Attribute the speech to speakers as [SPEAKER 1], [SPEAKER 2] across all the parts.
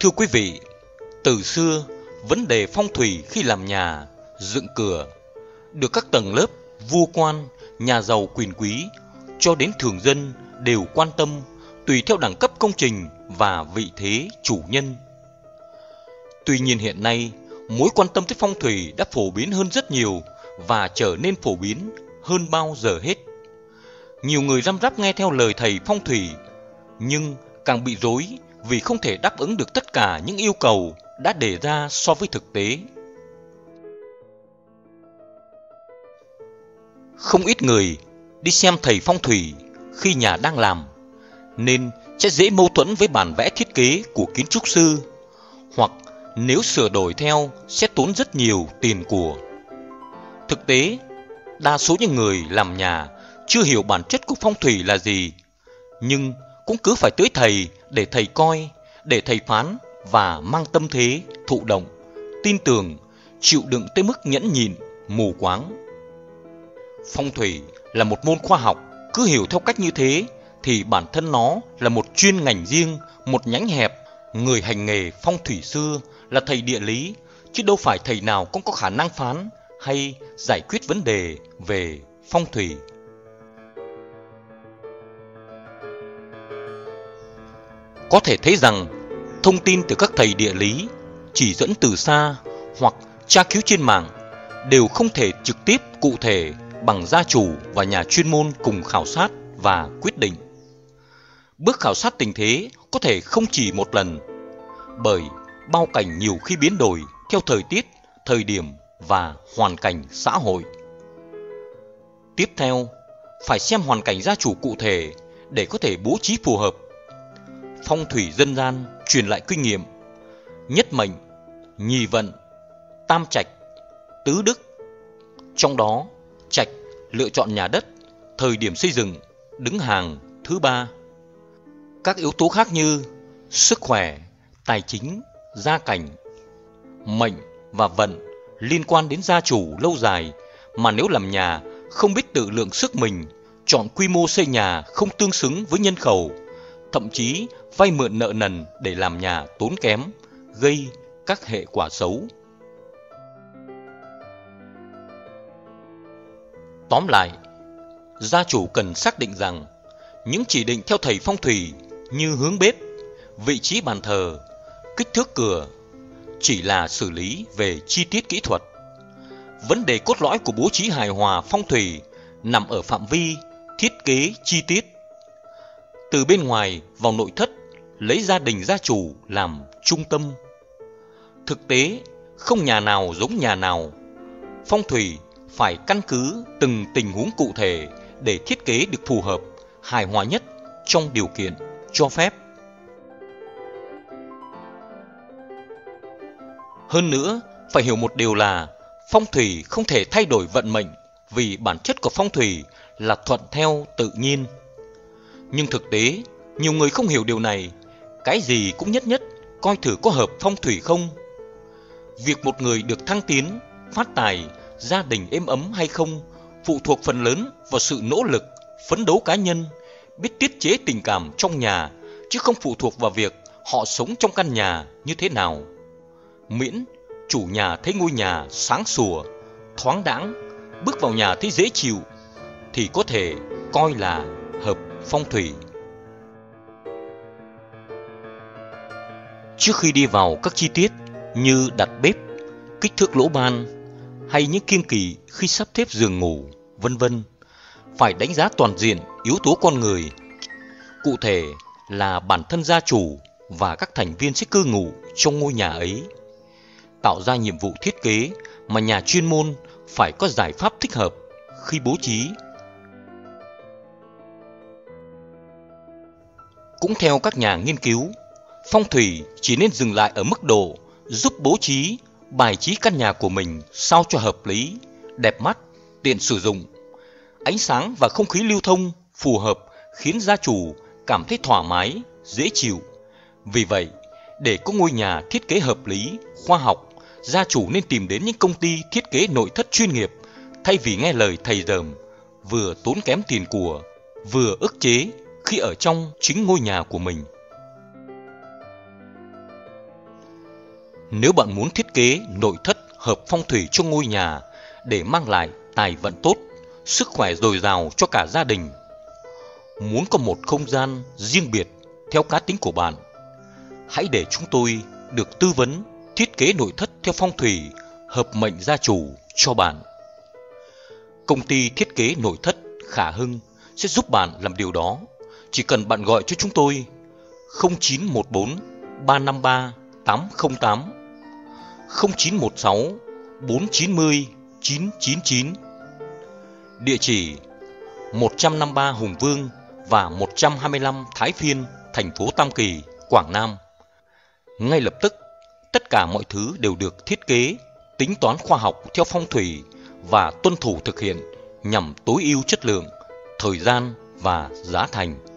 [SPEAKER 1] Thưa quý vị, từ xưa, vấn đề phong thủy khi làm nhà, dựng cửa được các tầng lớp vua quan, nhà giàu quyền quý cho đến thường dân đều quan tâm tùy theo đẳng cấp công trình và vị thế chủ nhân. Tuy nhiên hiện nay, mối quan tâm tới phong thủy đã phổ biến hơn rất nhiều và trở nên phổ biến hơn bao giờ hết. Nhiều người răm rắp nghe theo lời thầy phong thủy, nhưng càng bị rối vì không thể đáp ứng được tất cả những yêu cầu đã đề ra so với thực tế. Không ít người đi xem thầy phong thủy khi nhà đang làm, nên sẽ dễ mâu thuẫn với bản vẽ thiết kế của kiến trúc sư, hoặc nếu sửa đổi theo sẽ tốn rất nhiều tiền của. Thực tế, đa số những người làm nhà chưa hiểu bản chất của phong thủy là gì, nhưng cũng cứ phải tới thầy để thầy coi, để thầy phán và mang tâm thế thụ động, tin tưởng, chịu đựng tới mức nhẫn nhịn, mù quáng. Phong thủy là một môn khoa học, cứ hiểu theo cách như thế thì bản thân nó là một chuyên ngành riêng, một nhánh hẹp. Người hành nghề phong thủy xưa là thầy địa lý, chứ đâu phải thầy nào cũng có khả năng phán hay giải quyết vấn đề về phong thủy. Có thể thấy rằng thông tin từ các thầy địa lý chỉ dẫn từ xa hoặc tra cứu trên mạng đều không thể trực tiếp cụ thể bằng gia chủ và nhà chuyên môn cùng khảo sát và quyết định. Bước khảo sát tình thế có thể không chỉ một lần, bởi bao cảnh nhiều khi biến đổi theo thời tiết, thời điểm và hoàn cảnh xã hội. Tiếp theo, phải xem hoàn cảnh gia chủ cụ thể để có thể bố trí phù hợp. Phong thủy dân gian truyền lại kinh nghiệm, nhất mệnh, nhì vận, tam trạch, tứ đức. Trong đó, trạch lựa chọn nhà đất, thời điểm xây dựng, đứng hàng thứ ba. Các yếu tố khác như sức khỏe, tài chính, gia cảnh, mệnh và vận liên quan đến gia chủ lâu dài mà nếu làm nhà không biết tự lượng sức mình, chọn quy mô xây nhà không tương xứng với nhân khẩu, thậm chí vay mượn nợ nần để làm nhà tốn kém, gây các hệ quả xấu. Tóm lại, gia chủ cần xác định rằng những chỉ định theo thầy phong thủy như hướng bếp, vị trí bàn thờ, kích thước cửa chỉ là xử lý về chi tiết kỹ thuật. Vấn đề cốt lõi của bố trí hài hòa phong thủy nằm ở phạm vi thiết kế chi tiết. Từ bên ngoài vào nội thất, lấy gia đình gia chủ làm trung tâm. Thực tế, không nhà nào giống nhà nào. Phong thủy phải căn cứ từng tình huống cụ thể để thiết kế được phù hợp, hài hòa nhất trong điều kiện cho phép. Hơn nữa, phải hiểu một điều là phong thủy không thể thay đổi vận mệnh vì bản chất của phong thủy là thuận theo tự nhiên. Nhưng thực tế, nhiều người không hiểu điều này, cái gì cũng nhất nhất coi thử có hợp phong thủy không. Việc một người được thăng tiến, phát tài, gia đình êm ấm hay không phụ thuộc phần lớn vào sự nỗ lực, phấn đấu cá nhân, biết tiết chế tình cảm trong nhà chứ không phụ thuộc vào việc họ sống trong căn nhà như thế nào miễn chủ nhà thấy ngôi nhà sáng sủa, thoáng đãng, bước vào nhà thấy dễ chịu thì có thể coi là phong thủy. Trước khi đi vào các chi tiết như đặt bếp, kích thước lỗ ban hay những kiêng kỳ khi sắp xếp giường ngủ, vân vân, phải đánh giá toàn diện yếu tố con người. Cụ thể là bản thân gia chủ và các thành viên sẽ cư ngụ trong ngôi nhà ấy tạo ra nhiệm vụ thiết kế mà nhà chuyên môn phải có giải pháp thích hợp khi bố trí. Cũng theo các nhà nghiên cứu, phong thủy chỉ nên dừng lại ở mức độ giúp bố trí, bài trí căn nhà của mình sao cho hợp lý, đẹp mắt, tiện sử dụng. Ánh sáng và không khí lưu thông phù hợp khiến gia chủ cảm thấy thoải mái, dễ chịu. Vì vậy, để có ngôi nhà thiết kế hợp lý, khoa học gia chủ nên tìm đến những công ty thiết kế nội thất chuyên nghiệp thay vì nghe lời thầy dởm, vừa tốn kém tiền của, vừa ức chế khi ở trong chính ngôi nhà của mình. Nếu bạn muốn thiết kế nội thất hợp phong thủy cho ngôi nhà để mang lại tài vận tốt, sức khỏe dồi dào cho cả gia đình, muốn có một không gian riêng biệt theo cá tính của bạn, hãy để chúng tôi được tư vấn thiết kế nội thất theo phong thủy hợp mệnh gia chủ cho bạn. Công ty thiết kế nội thất Khả Hưng sẽ giúp bạn làm điều đó. Chỉ cần bạn gọi cho chúng tôi 0914 353 808 0916 490 999 Địa chỉ 153 Hùng Vương và 125 Thái Phiên, thành phố Tam Kỳ, Quảng Nam. Ngay lập tức, tất cả mọi thứ đều được thiết kế, tính toán khoa học theo phong thủy và tuân thủ thực hiện nhằm tối ưu chất lượng, thời gian và giá thành.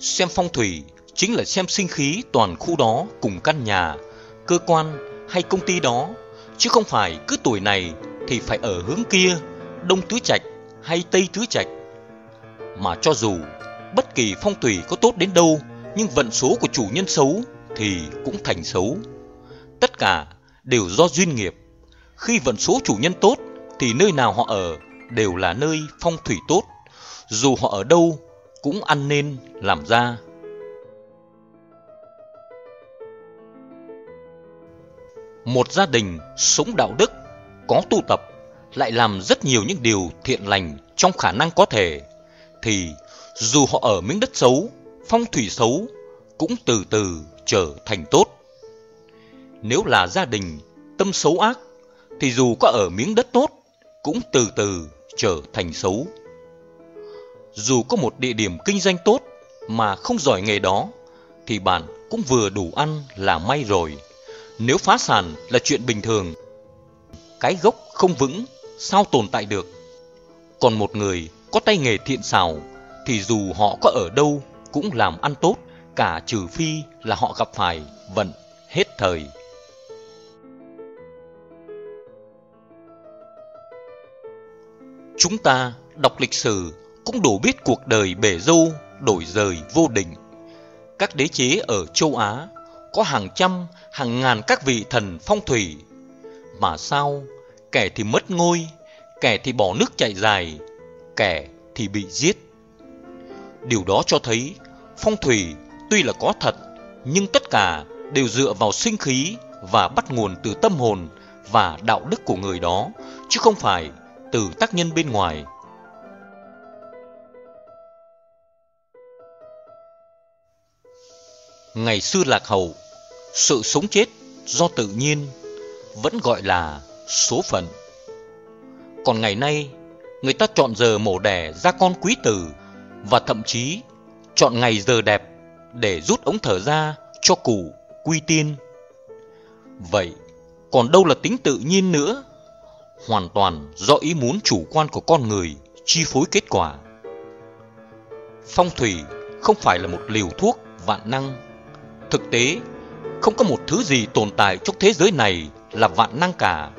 [SPEAKER 1] Xem phong thủy chính là xem sinh khí toàn khu đó cùng căn nhà, cơ quan hay công ty đó, chứ không phải cứ tuổi này thì phải ở hướng kia, đông tứ trạch hay tây tứ trạch. Mà cho dù bất kỳ phong thủy có tốt đến đâu, nhưng vận số của chủ nhân xấu thì cũng thành xấu. Tất cả đều do duyên nghiệp. Khi vận số chủ nhân tốt thì nơi nào họ ở đều là nơi phong thủy tốt. Dù họ ở đâu cũng ăn nên làm ra. Một gia đình sống đạo đức, có tu tập, lại làm rất nhiều những điều thiện lành trong khả năng có thể, thì dù họ ở miếng đất xấu, phong thủy xấu, cũng từ từ trở thành tốt. Nếu là gia đình tâm xấu ác, thì dù có ở miếng đất tốt, cũng từ từ trở thành xấu. Dù có một địa điểm kinh doanh tốt mà không giỏi nghề đó, thì bạn cũng vừa đủ ăn là may rồi. Nếu phá sản là chuyện bình thường, cái gốc không vững, sao tồn tại được? Còn một người có tay nghề thiện xảo, thì dù họ có ở đâu cũng làm ăn tốt, cả trừ phi là họ gặp phải vận hết thời. Chúng ta đọc lịch sử cũng đủ biết cuộc đời bể dâu đổi rời vô định. Các đế chế ở châu Á có hàng trăm, hàng ngàn các vị thần phong thủy. Mà sao, kẻ thì mất ngôi, kẻ thì bỏ nước chạy dài, kẻ thì bị giết. Điều đó cho thấy phong thủy tuy là có thật, nhưng tất cả đều dựa vào sinh khí và bắt nguồn từ tâm hồn và đạo đức của người đó, chứ không phải từ tác nhân bên ngoài. Ngày xưa lạc hậu, sự sống chết do tự nhiên vẫn gọi là số phận. Còn ngày nay, người ta chọn giờ mổ đẻ ra con quý tử và thậm chí chọn ngày giờ đẹp để rút ống thở ra cho cụ quy tiên. Vậy, còn đâu là tính tự nhiên nữa? Hoàn toàn do ý muốn chủ quan của con người chi phối kết quả. Phong thủy không phải là một liều thuốc vạn năng Thực tế, không có một thứ gì tồn tại trong thế giới này là vạn năng cả.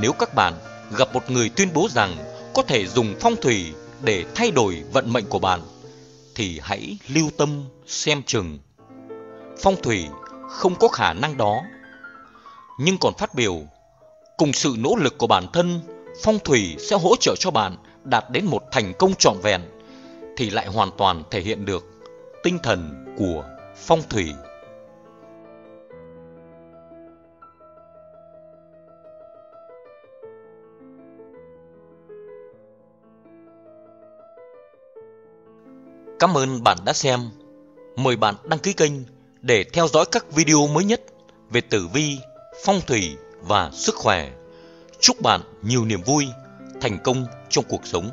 [SPEAKER 1] Nếu các bạn gặp một người tuyên bố rằng có thể dùng phong thủy để thay đổi vận mệnh của bạn, thì hãy lưu tâm xem chừng. Phong thủy không có khả năng đó. Nhưng còn phát biểu, cùng sự nỗ lực của bản thân, phong thủy sẽ hỗ trợ cho bạn đạt đến một thành công trọn vẹn, thì lại hoàn toàn thể hiện được tinh thần của phong thủy Cảm ơn bạn đã xem. Mời bạn đăng ký kênh để theo dõi các video mới nhất về tử vi, phong thủy và sức khỏe. Chúc bạn nhiều niềm vui, thành công trong cuộc sống.